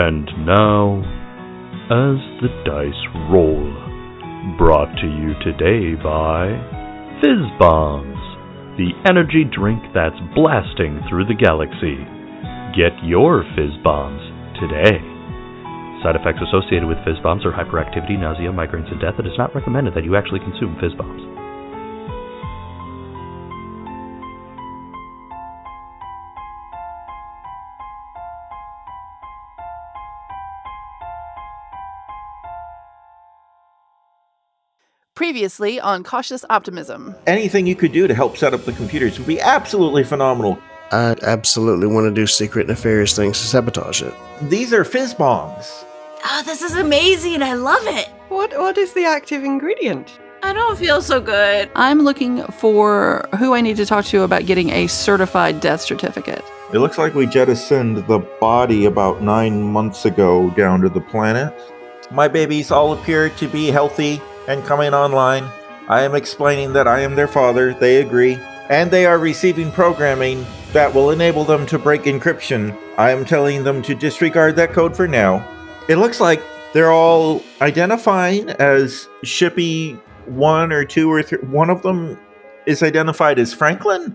And now, as the dice roll, brought to you today by Fizz Bombs, the energy drink that's blasting through the galaxy. Get your Fizz Bombs today. Side effects associated with Fizz Bombs are hyperactivity, nausea, migraines, and death. It is not recommended that you actually consume Fizz Bombs. Previously on Cautious Optimism. Anything you could do to help set up the computers would be absolutely phenomenal. I absolutely want to do secret nefarious things to sabotage it. These are fizz bombs. Oh, this is amazing. I love it. What what is the active ingredient? I don't feel so good. I'm looking for who I need to talk to about getting a certified death certificate. It looks like we jettisoned the body about nine months ago down to the planet. My babies all appear to be healthy and coming online. I am explaining that I am their father. They agree. And they are receiving programming that will enable them to break encryption. I am telling them to disregard that code for now. It looks like they're all identifying as Shippy one or two or three. One of them is identified as Franklin.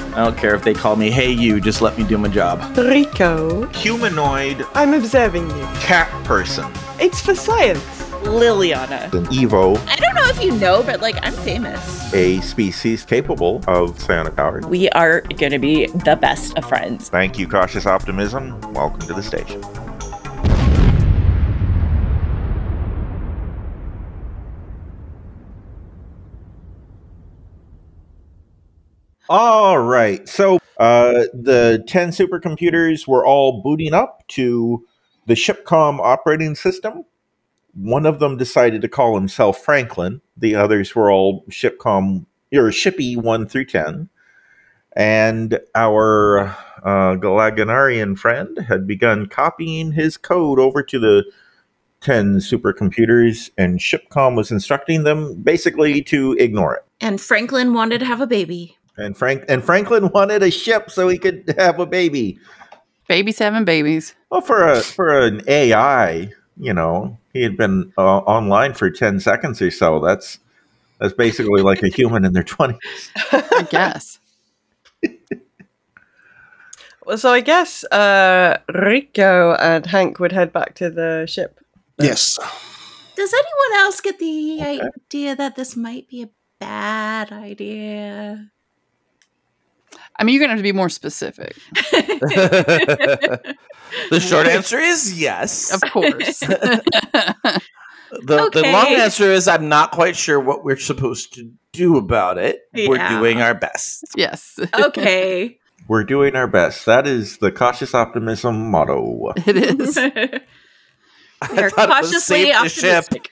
I don't care if they call me Hey You, just let me do my job. Rico, Humanoid I'm observing you. cat person. It's for science. Liliana. An Evo, I don't know if you know, but like I'm famous. a species capable of psionic powers. We are going to be the best of friends. Thank you, cautious optimism. Welcome to the station. All right. So uh, the 10 supercomputers were all booting up to the Shipcom operating system. One of them decided to call himself Franklin. The others were all Shipcom or Shippy 1 through 10. And our uh, Galaganarian friend had begun copying his code over to the 10 supercomputers, and Shipcom was instructing them basically to ignore it. And Franklin wanted to have a baby. And Frank and Franklin wanted a ship so he could have a baby. Babies having babies. Well, for a for an AI, you know, he had been uh, online for ten seconds or so. That's that's basically like a human in their twenties. I guess. Well, so I guess uh, Rico and Hank would head back to the ship. Yes. Does anyone else get the idea that this might be a bad idea? I mean, you're gonna have to be more specific, the short answer is yes. of course. The, the long answer is I'm not quite sure what we're supposed to do about it. We're doing our best. yes, Okay. We're doing our best. That is the cautious optimism motto. it is. We're thought it was cautiously save the ship. optimistic.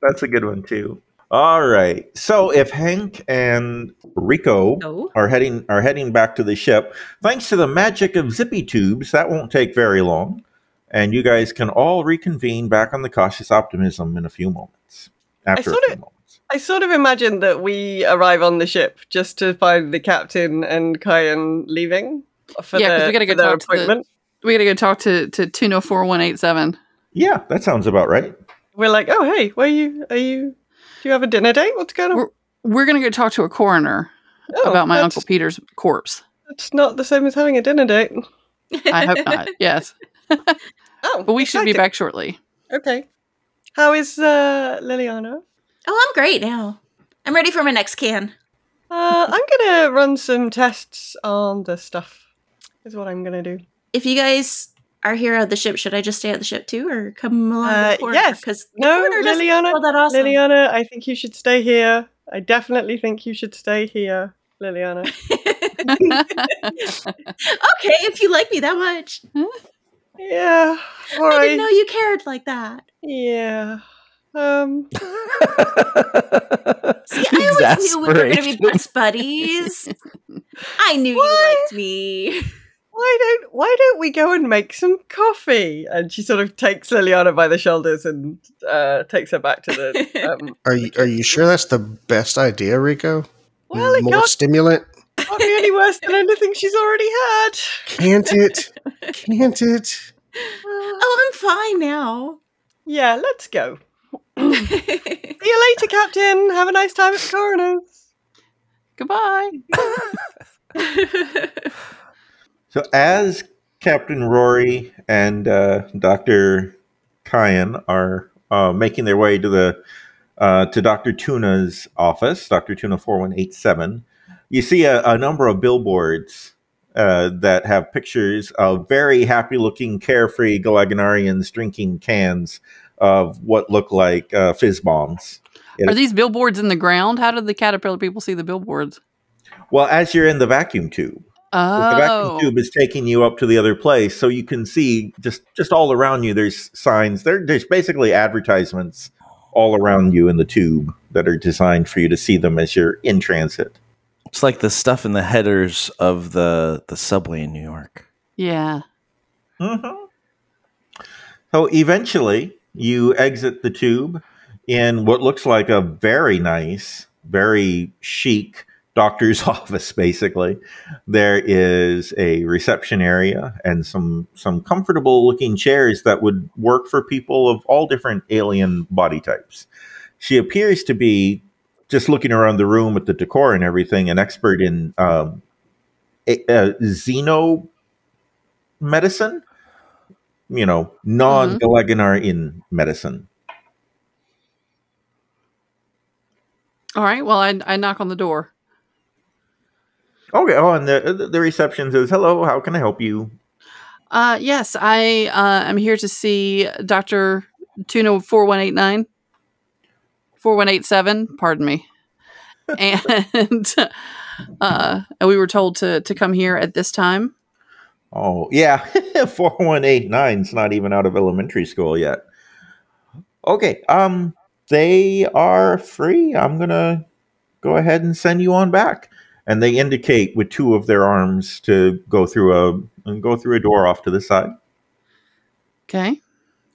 That's a good one too. All right. So if Hank and Rico No. are heading are heading back to the ship, thanks to the magic of zippy tubes, that won't take very long, and you guys can all reconvene back on the cautious optimism in a few moments. After a sort few of- moments. I sort of imagine that we arrive on the ship just to find the captain and Kyan leaving for Yeah, 'cause their, we gotta go for their talk to the- appointment. we gotta go talk to to two no four one eight seven. Yeah, that sounds about right. We're like, oh hey, where are you? Are you? Do you have a dinner date? What's going on? We're we're gonna go talk to a coroner Oh, about my uncle Peter's corpse. It's not the same as having a dinner date. I hope not. Yes, Oh, but we should be back shortly. Okay. How is uh, Liliana? Oh, I'm great now. I'm ready for my next can. Uh, I'm gonna run some tests on the stuff. Is what I'm gonna do. If you guys our hero of the ship, should I just stay at the ship too, or come along Uh, yes. because No, corridor doesn't Liliana, that awesome. Liliana, I think you should stay here. I definitely think you should stay here, Liliana. okay, if you like me that much, Yeah. All I right. didn't know you cared like that. Yeah. Um. See, I always knew we were going to be best buddies. I knew you liked me. Why don't Why don't we go and make some coffee? And she sort of takes Liliana by the shoulders and uh, takes her back to the. Um, Are you are you sure that's the best idea, Rico? well, it More can't, stimulant? can't be any worse than anything she's already had. Can't it? Can't it? Oh, I'm fine now. Yeah, let's go. See you later, Captain. Have a nice time at the coroner's. Goodbye. So as Captain Rory and uh, Doctor Kyan are uh, making their way to the uh, to Doctor Tuna's office, Doctor Tuna four one eight seven, you see a, a number of billboards uh, that have pictures of very happy looking, carefree Galaganarians drinking cans of what look like uh, fizz bombs. Are these billboards in the ground? How did the caterpillar people see the billboards? Well, as you're in the vacuum tube. The vacuum Oh, tube is taking you up to the other place, so you can see just just all around you. There's signs. There, there's basically advertisements all around you in the tube that are designed for you to see them as you're in transit. It's like the stuff in the headers of the the subway in New York. yeah. hmm So eventually, you exit the tube in what looks like a very nice, very chic doctor's office. Basically, there is a reception area and some some comfortable looking chairs that would work for people of all different alien body types. She appears to be just looking around the room at the decor and everything, an expert in um, a, uh, xeno medicine you know, non Galaganarian medicine. All right. Well, I, I knock on the door. Okay. Oh, and the the reception says, "Hello, how can I help you?" Uh, yes, I uh, am here to see Dr. Tuna 4189. 4187, pardon me. and uh, and we were told to, to come here at this time. Oh, yeah, four one eight nine's not even out of elementary school yet. Okay. Um, they are free. I'm gonna go ahead and send you on back. And they indicate with two of their arms to go through a and go through a door off to the side. Okay.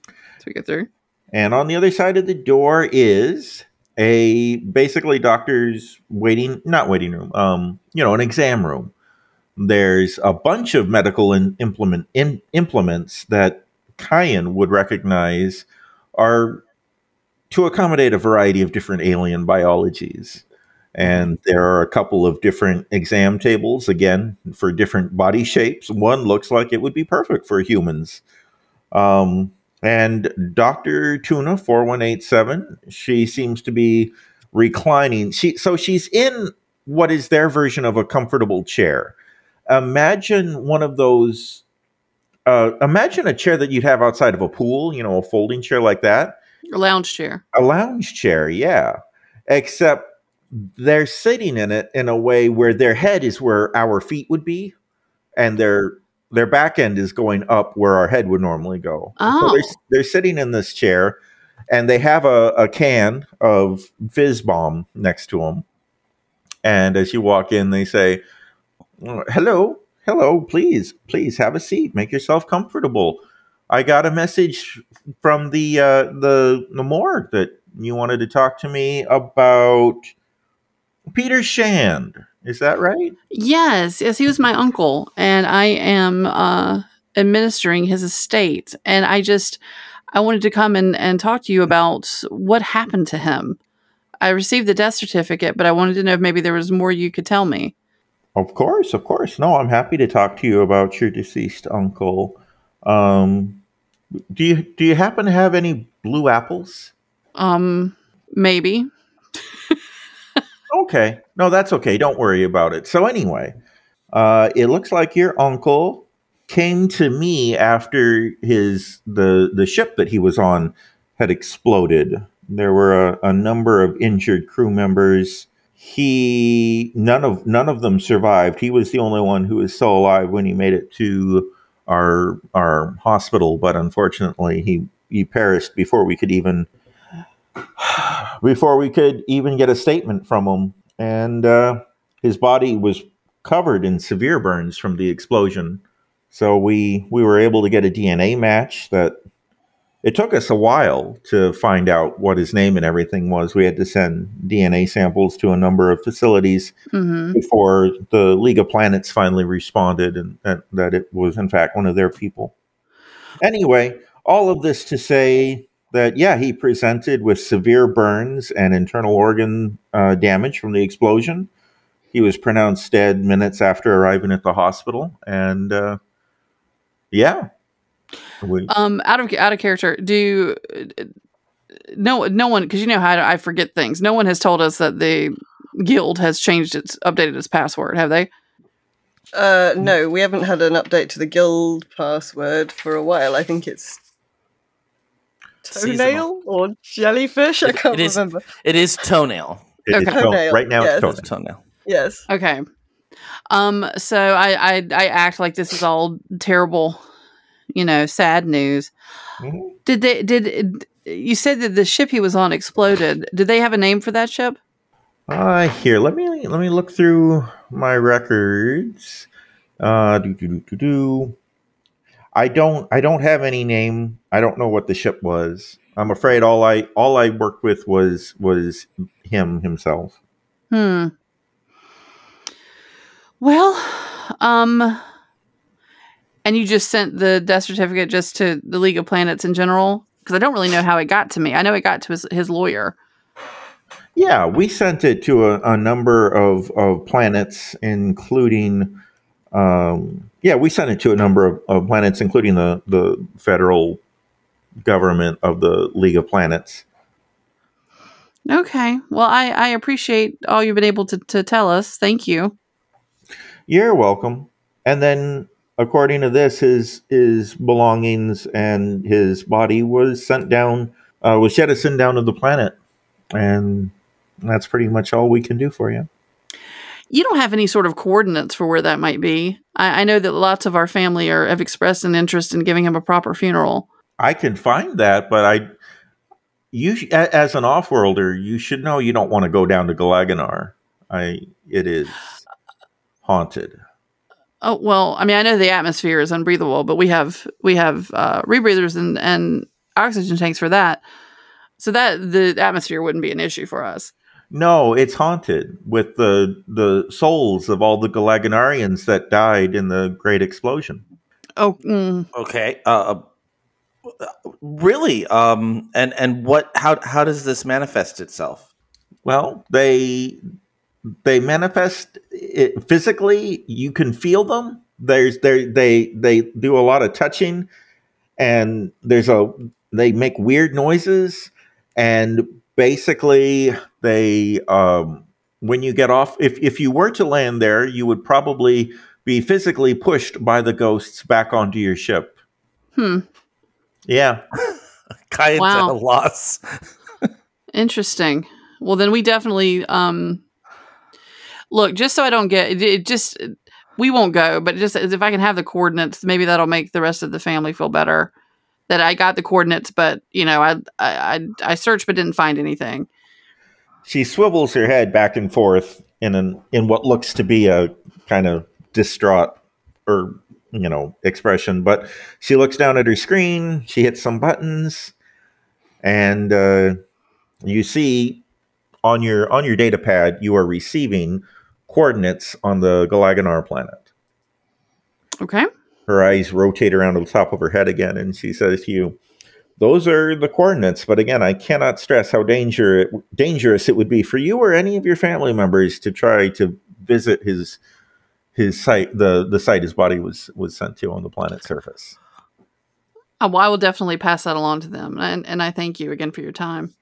So we get through. And on the other side of the door is a basically doctor's waiting, not waiting room, um, you know, an exam room. There's a bunch of medical in, implement in, implements that Kyan would recognize are to accommodate a variety of different alien biologies. And there are a couple of different exam tables, again, for different body shapes. One looks like it would be perfect for humans. Um, and Dr. Tuna 4187, she seems to be reclining. She so she's in what is their version of a comfortable chair. Imagine one of those uh, imagine a chair that you'd have outside of a pool, you know, a folding chair like that. A lounge chair. A lounge chair, yeah. Except they're sitting in it in a way where their head is where our feet would be, and their their back end is going up where our head would normally go. So Oh. they're, they're sitting in this chair, and they have a, a can of fizz bomb next to them. And as you walk in, they say, "Hello, hello, please, please have a seat. Make yourself comfortable." I got a message from the uh, the the morgue that you wanted to talk to me about Peter Shand. Is that right? Yes, yes, he was my uncle, and I am uh, administering his estate. And I just, I wanted to come and, and talk to you about what happened to him. I received the death certificate, but I wanted to know if maybe there was more you could tell me. Of course, of course. No, I'm happy to talk to you about your deceased uncle. Um, do you do you happen to have any blue apples? Um, maybe. Okay. No, that's okay. Don't worry about it. So anyway, uh, it looks like your uncle came to me after his the the ship that he was on had exploded. There were a, a number of injured crew members. He none of none of them survived. He was the only one who was still alive when he made it to our our hospital, but unfortunately he he perished before we could even before we could even get a statement from him. And uh, his body was covered in severe burns from the explosion. So we we were able to get a DNA match that it took us a while to find out what his name and everything was. We had to send DNA samples to a number of facilities hmm before the League of Planets finally responded and that, that it was in fact one of their people. Anyway, all of this to say that yeah, he presented with severe burns and internal organ uh, damage from the explosion. He was pronounced dead minutes after arriving at the hospital, and uh, yeah, we, Um, out of out of character, do no no one because you know how I forget things. No one has told us that the guild has changed its updated its password. Have they? Uh, no, we haven't had an update to the guild password for a while. I think it's Seasonal. toenail or jellyfish. I can't it is- remember. It is toenail. it- okay. toe- Toenail, right now yes. it's toenail. Toenail. Yes. Okay. Um. So I I I act like this is all terrible, you know, sad news. Mhm. Did they did you said that the ship he was on exploded? Did they have a name for that ship? Uh, here, let me let me look through my records. Uh, do do do do do. I don't I don't have any name. I don't know what the ship was. I'm afraid all I all I worked with was was him himself. Hmm. Well, um, and you just sent the death certificate just to the League of Planets in general because I don't really know how it got to me. I know it got to his, his lawyer. Yeah, we sent it to a, a number of, of planets, including um, yeah, we sent it to a number of, of planets, including the the federal government of the League of Planets. Okay. Well, I, I appreciate all you've been able to, to tell us. Thank you. You're welcome. And then, according to this, his his belongings and his body was sent down, uh, was jettisoned down to the planet, and that's pretty much all we can do for you. You don't have any sort of coordinates for where that might be. I, I know that lots of our family are have expressed an interest in giving him a proper funeral. I can find that, but I, you as an off-worlder, you should know you don't want to go down to Galaganar. I it is haunted. Oh well, I mean, I know the atmosphere is unbreathable, but we have we have uh, rebreathers and and oxygen tanks for that, so that the atmosphere wouldn't be an issue for us. No, it's haunted with the the souls of all the Galaganarians that died in the Great Explosion. Oh, mm, Okay. Uh, really? Um, and and what? How how does this manifest itself? Well, they they manifest it physically. You can feel them. There's they they they do a lot of touching, and there's a they make weird noises, and basically they um, when you get off, if if you were to land there, you would probably be physically pushed by the ghosts back onto your ship. hmm, Yeah, Kyan's Wow. at a loss. interesting. Well, then we definitely um look just so I don't get it, it. Just we won't go, but just if I can have the coordinates, maybe that'll make the rest of the family feel better. That I got the coordinates, but you know, I I I, searched but didn't find anything. she swivels her head back and forth in an in what looks to be a kind of distraught or you know expression but she looks down at her screen she hits some buttons and uh, you see on your on your data pad you are receiving coordinates on the galaganar planet Okay. Her eyes rotate around to the top of her head again and she says to you those are the coordinates but again i cannot stress how danger dangerous it would be for you or any of your family members to try to visit his his site the the site his body was was sent to on the planet's surface Oh, well, I will definitely pass that along to them, and and I thank you again for your time.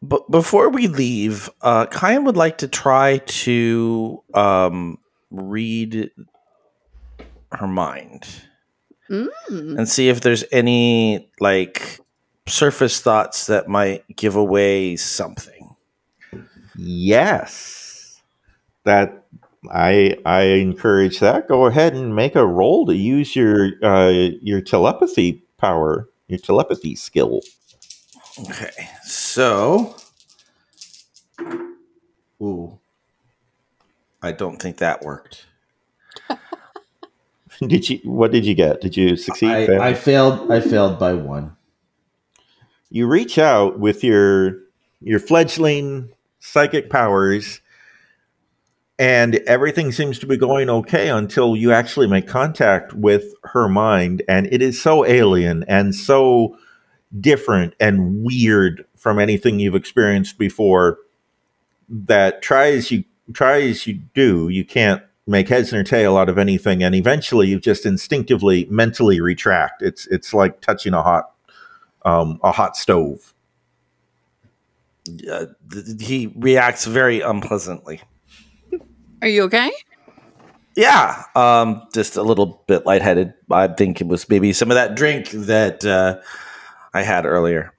But before we leave, uh, Kyan would like to try to um, read her mind. Mm. and see if there's any like surface thoughts that might give away something. Yes. That I I encourage that. Go ahead and make a roll to use your uh, your telepathy power, your telepathy skill. Okay, so, ooh, I don't think that worked. Did you? What did you get? Did you succeed? I, fail? I failed. I failed by one. you reach out with your your fledgling psychic powers and everything seems to be going okay until you actually make contact with her mind and it is so alien and so different and weird from anything you've experienced before that try as you try as you do you can't make heads nor tail out of anything and eventually you just instinctively mentally retract it's it's like touching a hot um, a hot stove Uh, th- he reacts very unpleasantly. Are you okay? Yeah, um, just a little bit lightheaded. I think it was maybe some of that drink that uh, I had earlier,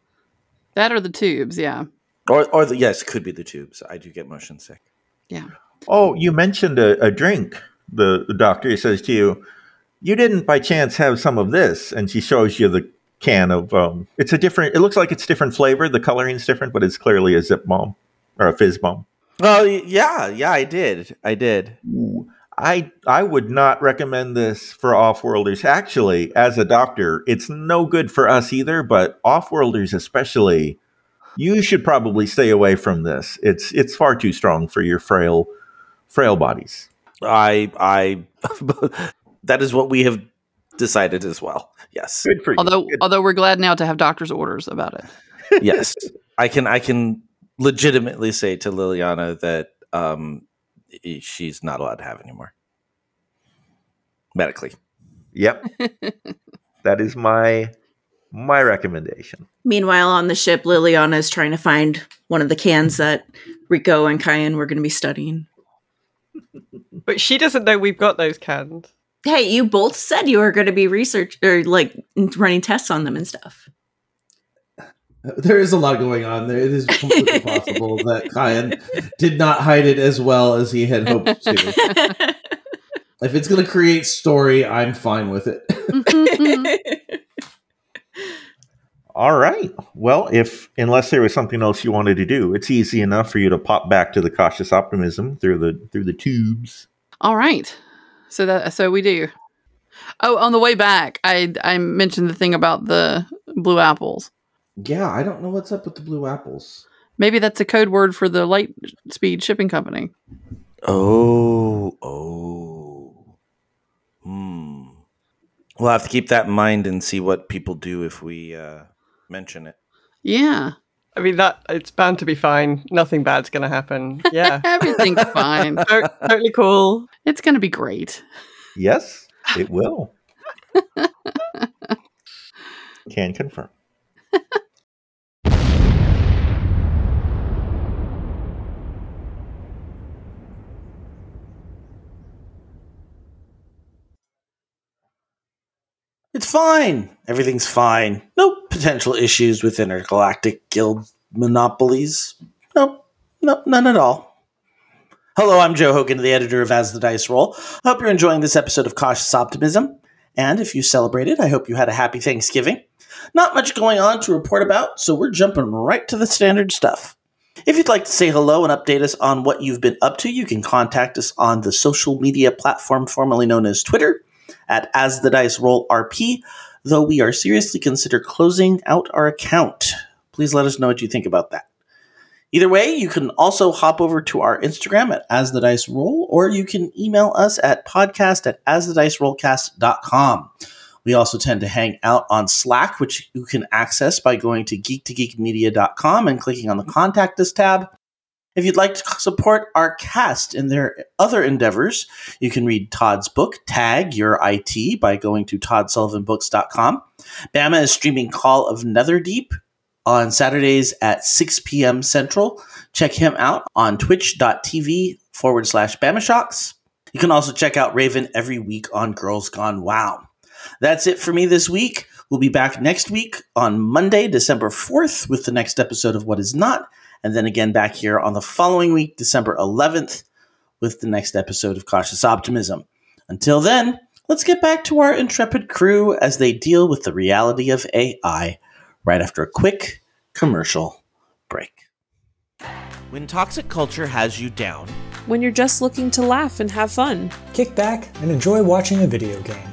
That or the tubes? Yeah. or or the, yes, could be the tubes. I do get motion sick. Yeah. Oh, you mentioned a, a drink. The, the doctor says to you, "You didn't by chance have some of this?" And she shows you the can of. Um, it's a different. It looks like it's different flavor. The coloring's different, but it's clearly a zip bomb or a fizz bomb. Well, yeah, yeah, I did. I did. Ooh, I I would not recommend this for off-worlders. Actually, as a doctor, it's no good for us either. But off-worlders, especially, you should probably stay away from this. It's it's far too strong for your frail frail bodies. I I that is what we have decided as well. Yes. Good for you. Although, Good. although we're glad now to have doctor's orders about it. yes. I can I can legitimately say to Liliana that um she's not allowed to have anymore. Medically. Yep. that is my my recommendation. Meanwhile, on the ship, Liliana is trying to find one of the cans that Rico and Kyan were going to be studying. But she doesn't know we've got those cans. Hey, you both said you were going to be research or like running tests on them and stuff. There is a lot going on there. It is completely possible that Kyan did not hide it as well as he had hoped to. If it's going to create story, I'm fine with it. Mm-hmm, mm-hmm. All right. Well, if unless there was something else you wanted to do, it's easy enough for you to pop back to the cautious optimism through the through the tubes. All right. So that so we do. Oh, on the way back, I I mentioned the thing about the blue apples. Yeah, I don't know what's up with the blue apples. Maybe that's a code word for the light speed shipping company. Oh, oh. Hmm. We'll have to keep that in mind and see what people do if we uh, mention it. Yeah. I mean, that it's bound to be fine. Nothing bad's going to happen. Yeah. Everything's fine. To- totally cool. It's going to be great. Yes, it will. Can confirm. It's fine. Everything's fine. No potential issues with intergalactic guild monopolies. No, no, none at all. Hello, I'm Joe Hogan, the editor of As the Dice Roll. I hope you're enjoying this episode of Cautious Optimism. And if you celebrated, I hope you had a happy Thanksgiving. Not much going on to report about, so we're jumping right to the standard stuff. If you'd like to say hello and update us on what you've been up to, you can contact us on the social media platform formerly known as Twitter at As the Dice Roll RP, though we are seriously consider closing out our account. Please let us know what you think about that. Either way, you can also hop over to our Instagram at As the Dice Roll, or you can email us at podcast at asthedicerollcast.com. We also tend to hang out on Slack, which you can access by going to geek2geekmedia.com and clicking on the Contact Us tab. If you'd like to support our cast in their other endeavors, you can read Todd's book, Tag Your IT, by going to toddsullivanbooks.com. Bama is streaming Call of Netherdeep on Saturdays at 6 p.m. Central. Check him out on twitch.tv forward slash Bama Shocks. You can also check out Raven every week on Girls Gone Wow. That's it for me this week. We'll be back next week on Monday, December 4th, with the next episode of What Is Not, and then again back here on the following week, December 11th, with the next episode of Cautious Optimism. Until then, let's get back to our intrepid crew as they deal with the reality of AI right after a quick commercial break. When toxic culture has you down, when you're just looking to laugh and have fun. Kick back and enjoy watching a video game.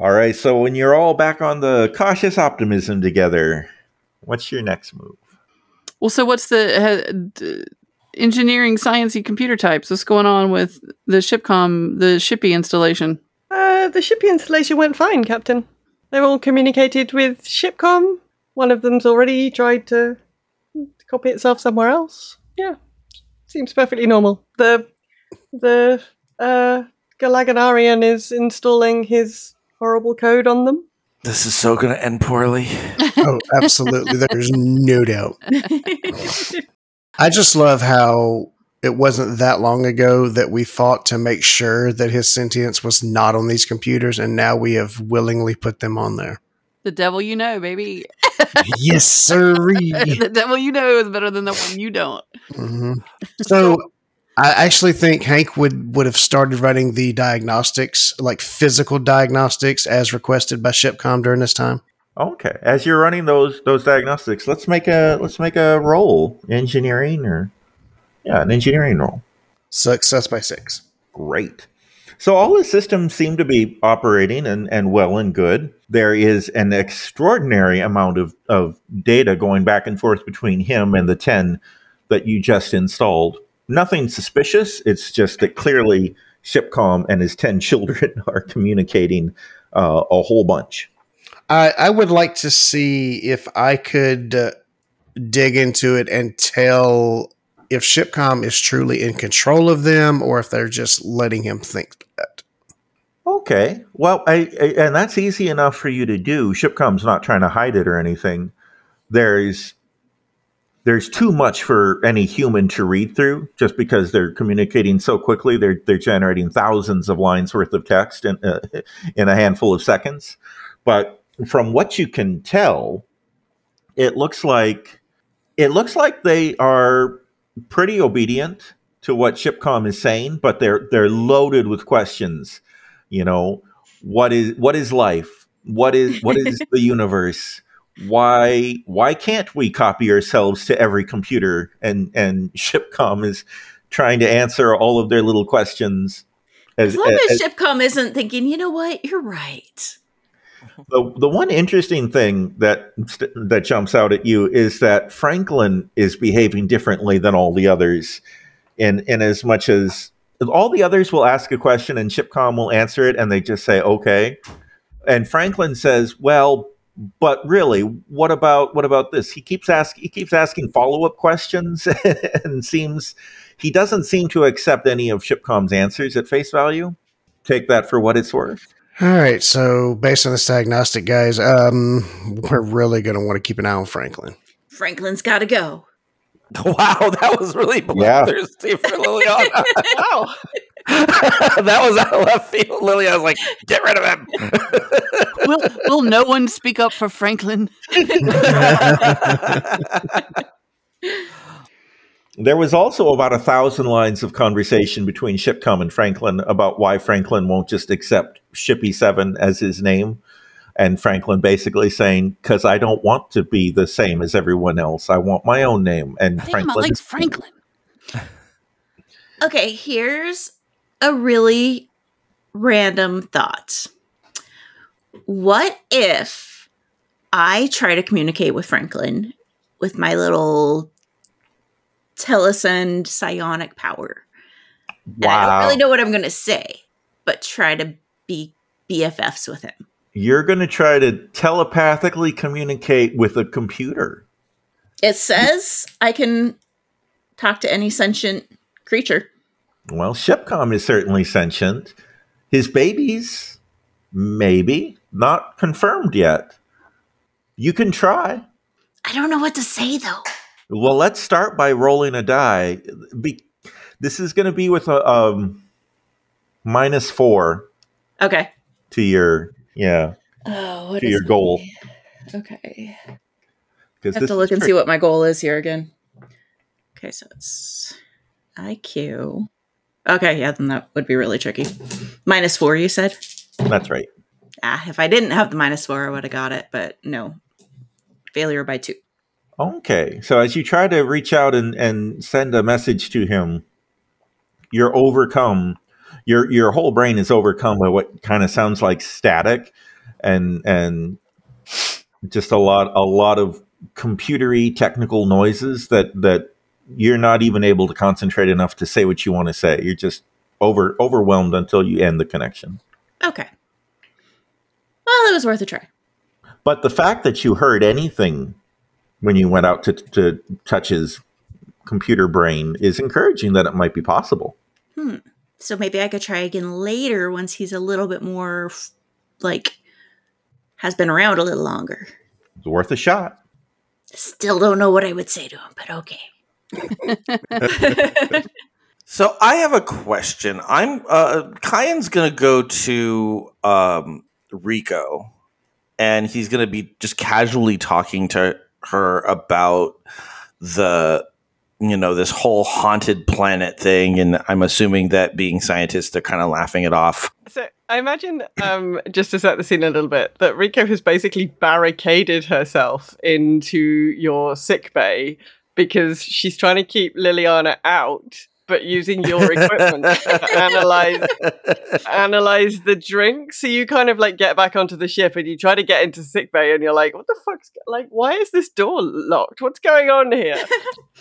All right, so when you're all back on the cautious optimism together, what's your next move? Well, so what's the uh, d- engineering, sciencey computer types? What's going on with the Shipcom, the Shippy installation? Uh, the Shippy installation went fine, Captain. They've all communicated with Shipcom. One of them's already tried to copy itself somewhere else. Yeah, seems perfectly normal. The the uh, Galaganarian is installing his horrible code on them. This is so going to end poorly. oh, absolutely. There's no doubt. I just love how it wasn't that long ago that we fought to make sure that his sentience was not on these computers, and now we have willingly put them on there. The devil you know, baby. yes, sir. the devil you know is better than the one you don't. Mm-hmm. So I actually think Hank would would have started running the diagnostics, like physical diagnostics, as requested by Shipcom during this time. Okay, as you're running those those diagnostics, let's make a let's make a roll, engineering or yeah, an engineering roll. Success by six. Great. So all the systems seem to be operating and, and well and good. There is an extraordinary amount of, of data going back and forth between him and the 10 that you just installed nothing suspicious. It's just that clearly Shipcom and his 10 children are communicating uh, a whole bunch. I, I, would like to see if I could uh, dig into it and tell if Shipcom is truly in control of them or if they're just letting him think that. Okay. Well, I, I, and that's easy enough for you to do. Shipcom's not trying to hide it or anything. There's there's too much for any human to read through just because they're communicating so quickly. They're they're generating thousands of lines worth of text in uh, in a handful of seconds. But from what you can tell it looks like it looks like they are pretty obedient to what Shipcom is saying but they're they're loaded with questions. You know what is what is life? What is what is the universe why why can't we copy ourselves to every computer and and shipcom is trying to answer all of their little questions as, as long as, as shipcom isn't thinking you know what? You're right. The, the one interesting thing that that jumps out at you is that franklin is behaving differently than all the others in in as much as all the others will ask a question and shipcom will answer it and they just say okay. And franklin says well but really, what about what about this? He keeps asking he keeps asking follow up questions and seems he doesn't seem to accept any of Shipcom's answers at face value. Take that for what it's worth. All right, so based on this diagnostic, guys, um, we're really going to want to keep an eye on Franklin. Franklin's got to go. Wow, that was really bloodthirsty yeah. for Liliana. wow. that was out of left field. Lily, I was like, get rid of him. will, will no one speak up for Franklin? there was also about a thousand lines of conversation between Shipcom and Franklin about why Franklin won't just accept Shippy 7 as his name. And Franklin basically saying, "Because I don't want to be the same as everyone else. I want my own name." And Damn, Franklin, like Franklin. Okay, here's a really random thought. What if I try to communicate with Franklin with my little telesend psionic power? And I don't really know what I'm going to say, but try to be BFFs with him. you're going to try to telepathically communicate with a computer. It says I can talk to any sentient creature. Well, Shipcom is certainly sentient. His babies, maybe not confirmed yet. You can try. I don't know what to say though. Well, let's start by rolling a die. Be- this is going to be with a um, minus four Okay. to your yeah Oh, what to is your goal. Okay. I have to look and see what my goal is here again. Okay, so it's IQ. Okay, yeah, then that would be really tricky. Minus four, you said? That's right. Ah, if I didn't have the minus four, I would have got it, but no. Failure by two. Okay, so as you try to reach out and, and send a message to him, you're overcome. Your your whole brain is overcome by what kind of sounds like static, and and just a lot a lot of computery technical noises that that you're not even able to concentrate enough to say what you want to say. You're just over overwhelmed until you end the connection. Okay. Well, it was worth a try. But the fact that you heard anything when you went out to, to touch his computer brain is encouraging that it might be possible. Hmm. So maybe I could try again later once he's a little bit more, like, has been around a little longer. It's worth a shot. Still don't know what I would say to him, but okay. So I have a question. I'm uh Kyan's gonna go to um Rico and he's gonna be just casually talking to her about the you know, this whole haunted planet thing, and I'm assuming that being scientists they're kind of laughing it off. So I imagine, um, just to set the scene a little bit, that Rico has basically barricaded herself into your sick bay because she's trying to keep Liliana out, but using your equipment to analyze analyze the drink. So you kind of like get back onto the ship and you try to get into sick bay, and you're like, "What the fuck's like? Why is this door locked? What's going on here?"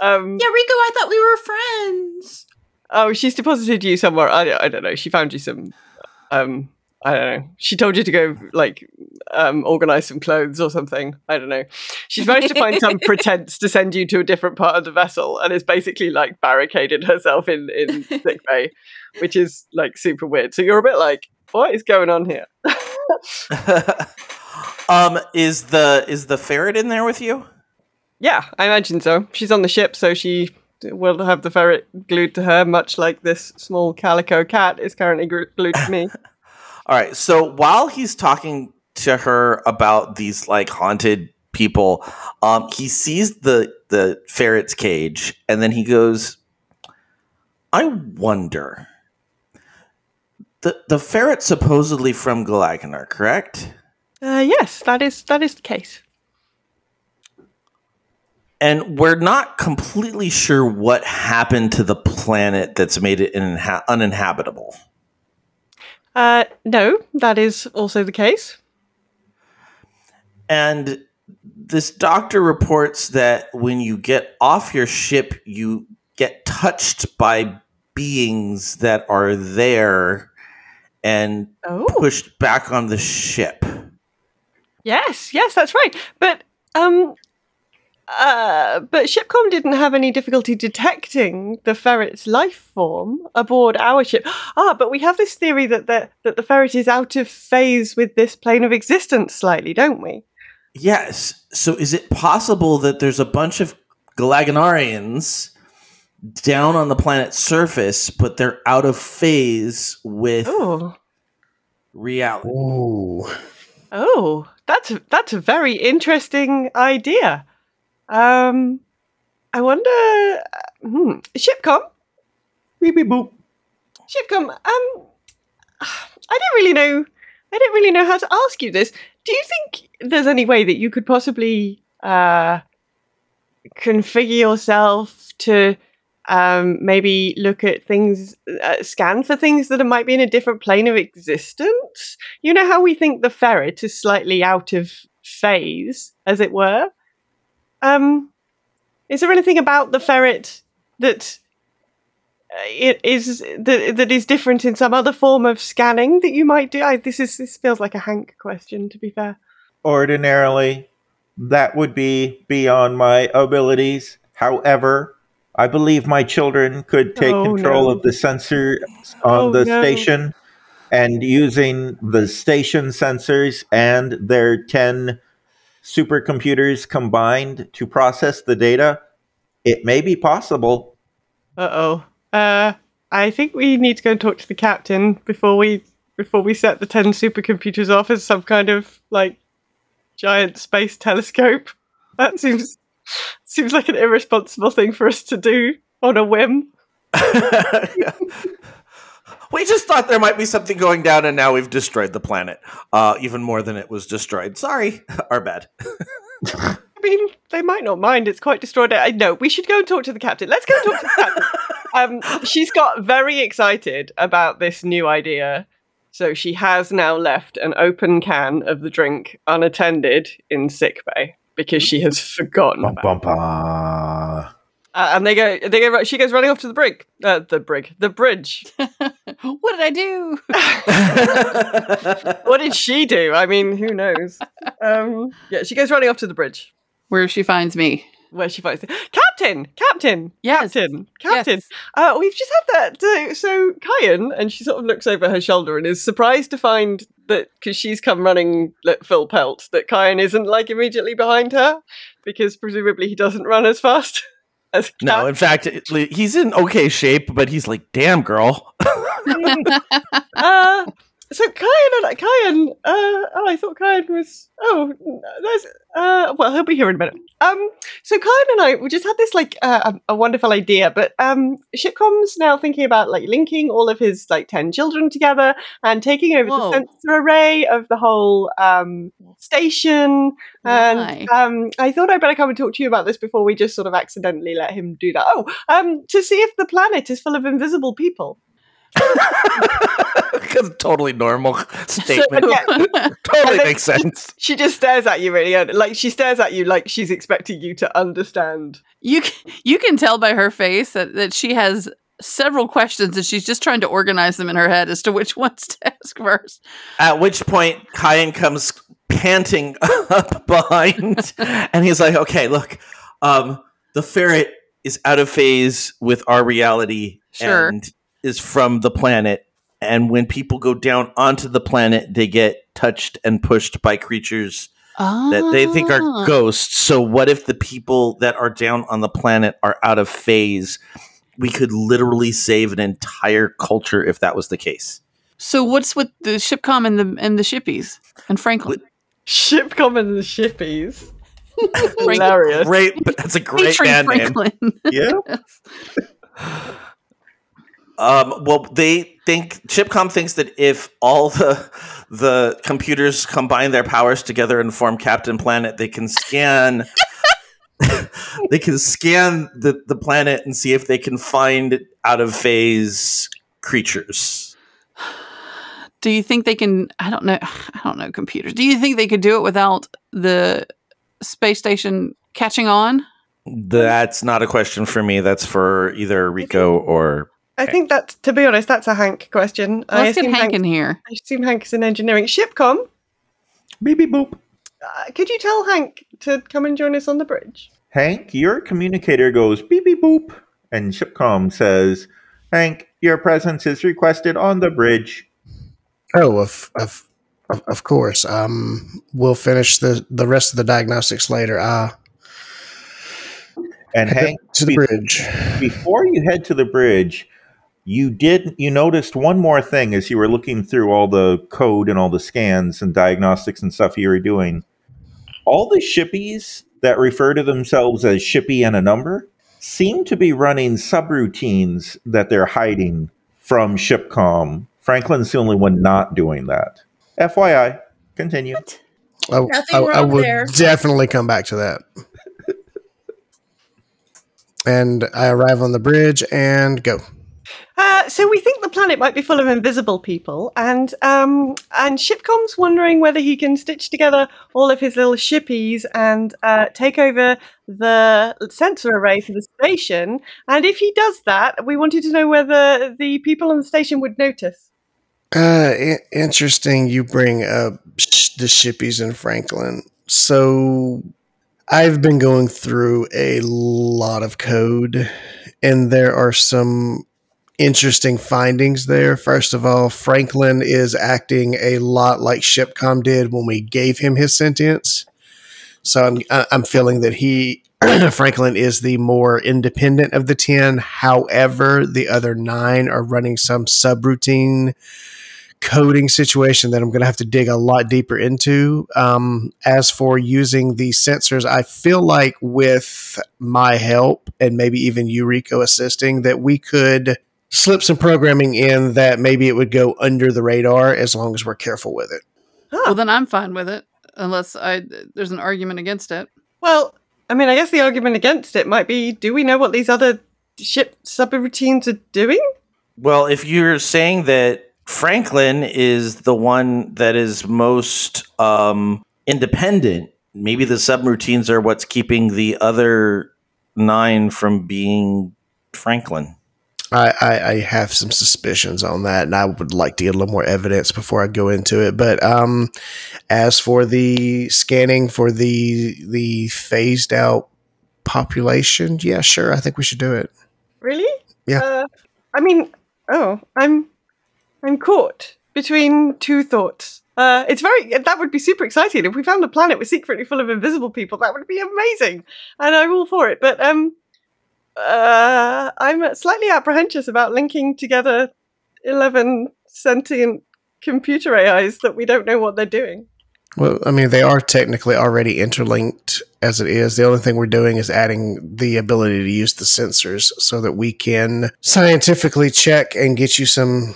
Um, yeah, Rico, I thought we were friends. Oh, she's deposited you somewhere. I, I don't know. She found you some. Um, I don't know. She told you to go like um, organize some clothes or something. I don't know. She's managed to find some pretense to send you to a different part of the vessel, and is basically like barricaded herself in in sick bay, which is like super weird. So you're a bit like, what is going on here? Um, is the is the ferret in there with you? Yeah, I imagine so. She's on the ship, so she will have the ferret glued to her, much like this small calico cat is currently gr- glued to me. All right. So while he's talking to her about these like haunted people, um, he sees the the ferret's cage, and then he goes, "I wonder." The the ferret's supposedly from Galaganar, correct? Uh, yes, that is that is the case. And we're not completely sure what happened to the planet that's made it inha- uninhabitable. Uh, no, that is also the case. And this doctor reports that when you get off your ship, you get touched by beings that are there and pushed back on the ship. Yes, yes, that's right. But um, uh, but Shipcom didn't have any difficulty detecting the ferret's life form aboard our ship. Ah, but we have this theory that the that the ferret is out of phase with this plane of existence slightly, don't we? Yes. So is it possible that there's a bunch of Galaganarians down on the planet's surface, but they're out of phase with Ooh. reality? Ooh. Oh, that's a, that's a very interesting idea. Um, I wonder. Hmm, Shipcom. Beep beep boop. Shipcom. Um, I don't really know I don't really know how to ask you this. Do you think there's any way that you could possibly uh, configure yourself to um, maybe look at things, uh, scan for things that might be in a different plane of existence? You know how we think the ferret is slightly out of phase, as it were? Um, is there anything about the ferret that uh, it is that, that is different in some other form of scanning that you might do? I, this is this feels like a Hank question, to be fair. Ordinarily, that would be beyond my abilities. However, I believe my children could take Oh, control no. of the sensor on Oh, the no. station and using the station sensors and their 10 supercomputers combined to process the data. It may be possible. Uh-oh. Uh I think we need to go and talk to the captain before we before we set the ten supercomputers off as some kind of like giant space telescope. That seems seems like an irresponsible thing for us to do on a whim. We just thought there might be something going down, and now we've destroyed the planet, uh, even more than it was destroyed. Sorry, our bad. I mean, they might not mind. It's quite destroyed. I know. We should go and talk to the captain. Let's go and talk to the captain. Um, she's got very excited about this new idea. So she has now left an open can of the drink unattended in sickbay because she has forgotten. about it. Uh, and they go, they go. She goes running off to the brig, uh, the brig, the bridge. what did I do? what did she do? I mean, who knows? Um, yeah, she goes running off to the bridge. Where she finds me. Where she finds Captain, Captain, yes. Captain, Captain. Uh, we've just had that. Uh, so Kyan, and she sort of looks over her shoulder and is surprised to find that because she's come running like, full pelt, that Kyan isn't like immediately behind her because presumably he doesn't run as fast as No, in fact, he's in okay shape, but he's like, "Damn, girl." uh, so Kyan and Kyan, uh, oh, I thought Kyan was. Oh, there's. Uh, well, he'll be here in a minute. Um, so Kyan and I, we just had this like uh, a, a wonderful idea, but um, Shipcom's now thinking about like linking all of his like ten children together and taking over Whoa. the sensor array of the whole um station. Why? And um, I thought I'd better come and talk to you about this before we just sort of accidentally let him do that. Oh, um, to see if the planet is full of invisible people. That's a totally normal statement. Yeah. totally And then makes sense. She just stares at you really, like she stares at you like she's expecting you to understand. You you can tell by her face that, that she has several questions and she's just trying to organize them in her head as to which ones to ask first. At which point, Kyan comes panting up behind, and he's like, "Okay, look, um, the ferret is out of phase with our reality Sure. and is from the planet. And when people go down onto the planet, they get touched and pushed by creatures that they think Ah. are ghosts. So, what if the people that are down on the planet are out of phase? We could literally save an entire culture if that was the case. So what's with the shipcom and the and the shippies and Franklin? Shipcom and the shippies. Franklin. Hilarious. Great, that's a great Featuring band name. Franklin. Yeah. Um, well, they think Shipcom thinks that if all the the computers combine their powers together and form Captain Planet, they can scan. they can scan the, the planet and see if they can find out of phase creatures. Do you think they can? I don't know. I don't know computers. Do you think they could do it without the space station catching on? That's not a question for me. That's for either Rico or I think that, to be honest, that's a Hank question. I Let's get assume Hank in here. I assume Hank is in engineering. Shipcom, Beep beep boop. uh, could you tell Hank to come and join us on the bridge? Hank, your communicator goes beep beep boop, and Shipcom says, Hank, your presence is requested on the bridge. Oh, of of of, of course. Um, we'll finish the the rest of the diagnostics later. Uh And Hank, to the bridge. Before you head to the bridge, you did you noticed one more thing as you were looking through all the code and all the scans and diagnostics and stuff you were doing. All the shippies that refer to themselves as shippy and a number seem to be running subroutines that they're hiding from Shipcom. Franklin's the only one not doing that. FYI, continue. I, Nothing I, I will there. definitely come back to that. and I arrive on the bridge and go. Uh, so we think the planet might be full of invisible people, and um, and Shipcom's wondering whether he can stitch together all of his little shippies and uh, take over the sensor array for the station. And if he does that, we wanted to know whether the people on the station would notice. Uh, i- interesting. You bring up sh- the shippies in Franklin. So I've been going through a lot of code, and there are some interesting findings there. First of all, Franklin is acting a lot like Shipcom did when we gave him his sentience. So I'm I'm feeling that he Franklin is the more independent of the ten. However, the other nine are running some subroutine coding situation that I'm going to have to dig a lot deeper into. Um, as for using the sensors, I feel like with my help and maybe even Eureka assisting, that we could slip some programming in that maybe it would go under the radar as long as we're careful with it. Well, then I'm fine with it, unless I there's an argument against it. Well, I mean, I guess the argument against it might be: Do we know what these other ship subroutines are doing? Well, if you're saying that Franklin is the one that is most um, independent, maybe the subroutines are what's keeping the other nine from being Franklin. I, I, I have some suspicions on that, and I would like to get a little more evidence before I go into it. But um, as for the scanning for the the phased out population, yeah, sure, I think we should do it. Really? Yeah. Uh, I mean, oh, I'm I'm caught between two thoughts. Uh, it's very that would be super exciting if we found a planet was secretly full of invisible people. That would be amazing, and I'm all for it. But um, uh, I'm slightly apprehensive about linking together eleven sentient computer AIs that we don't know what they're doing. Well, I mean, they are technically already interlinked as it is. The only thing we're doing is adding the ability to use the sensors so that we can scientifically check and get you some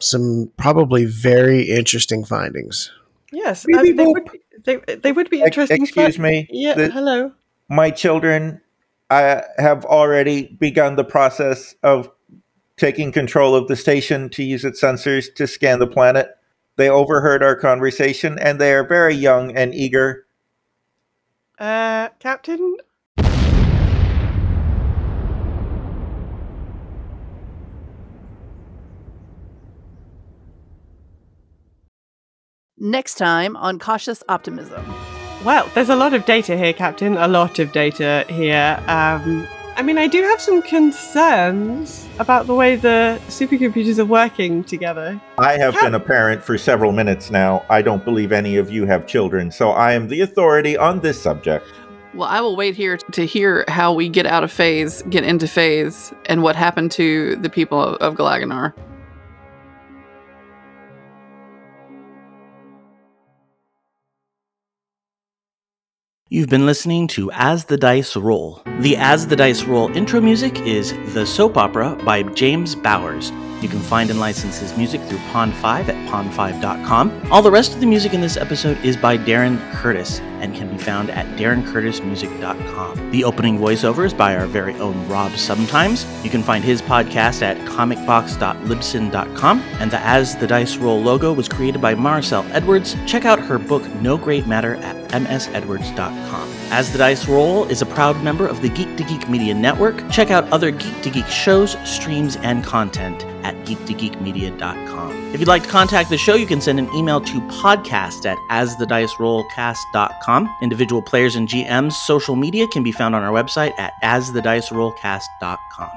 some probably very interesting findings. Yes, uh, they, would be, they, they would be interesting. Excuse fi- me. Yeah. the- hello. My children I have already begun the process of taking control of the station to use its sensors to scan the planet. They overheard our conversation and they are very young and eager. Uh, Captain. Next time on Cautious Optimism. Well, there's a lot of data here, Captain. A lot of data here. Um, I mean, I do have some concerns about the way the supercomputers are working together. I have been a parent for several minutes now. I don't believe any of you have children, so I am the authority on this subject. Well, I will wait here to hear how we get out of phase, get into phase, and what happened to the people of, of Galaganar. You've been listening to As the Dice Roll. The As the Dice Roll intro music is The Soap Opera by James Bowers. You can find and license his music through Pond5 at pond5.com. All the rest of the music in this episode is by Darren Curtis and can be found at darrencurtismusic.com. The opening voiceover is by our very own Rob Sometimes. You can find his podcast at comicbox.libsyn.com. And the As the Dice Roll logo was created by Maricel Edwards. Check out her book No Great Matter at msedwards.com. As the Dice Roll is a proud member of the Geek to Geek Media Network. Check out other Geek to Geek shows, streams, and content at geektogeekmedia.com. If you'd like to contact the show, you can send an email to podcast at asthedicerollcast.com. Individual players and GMs' social media can be found on our website at asthedicerollcast.com.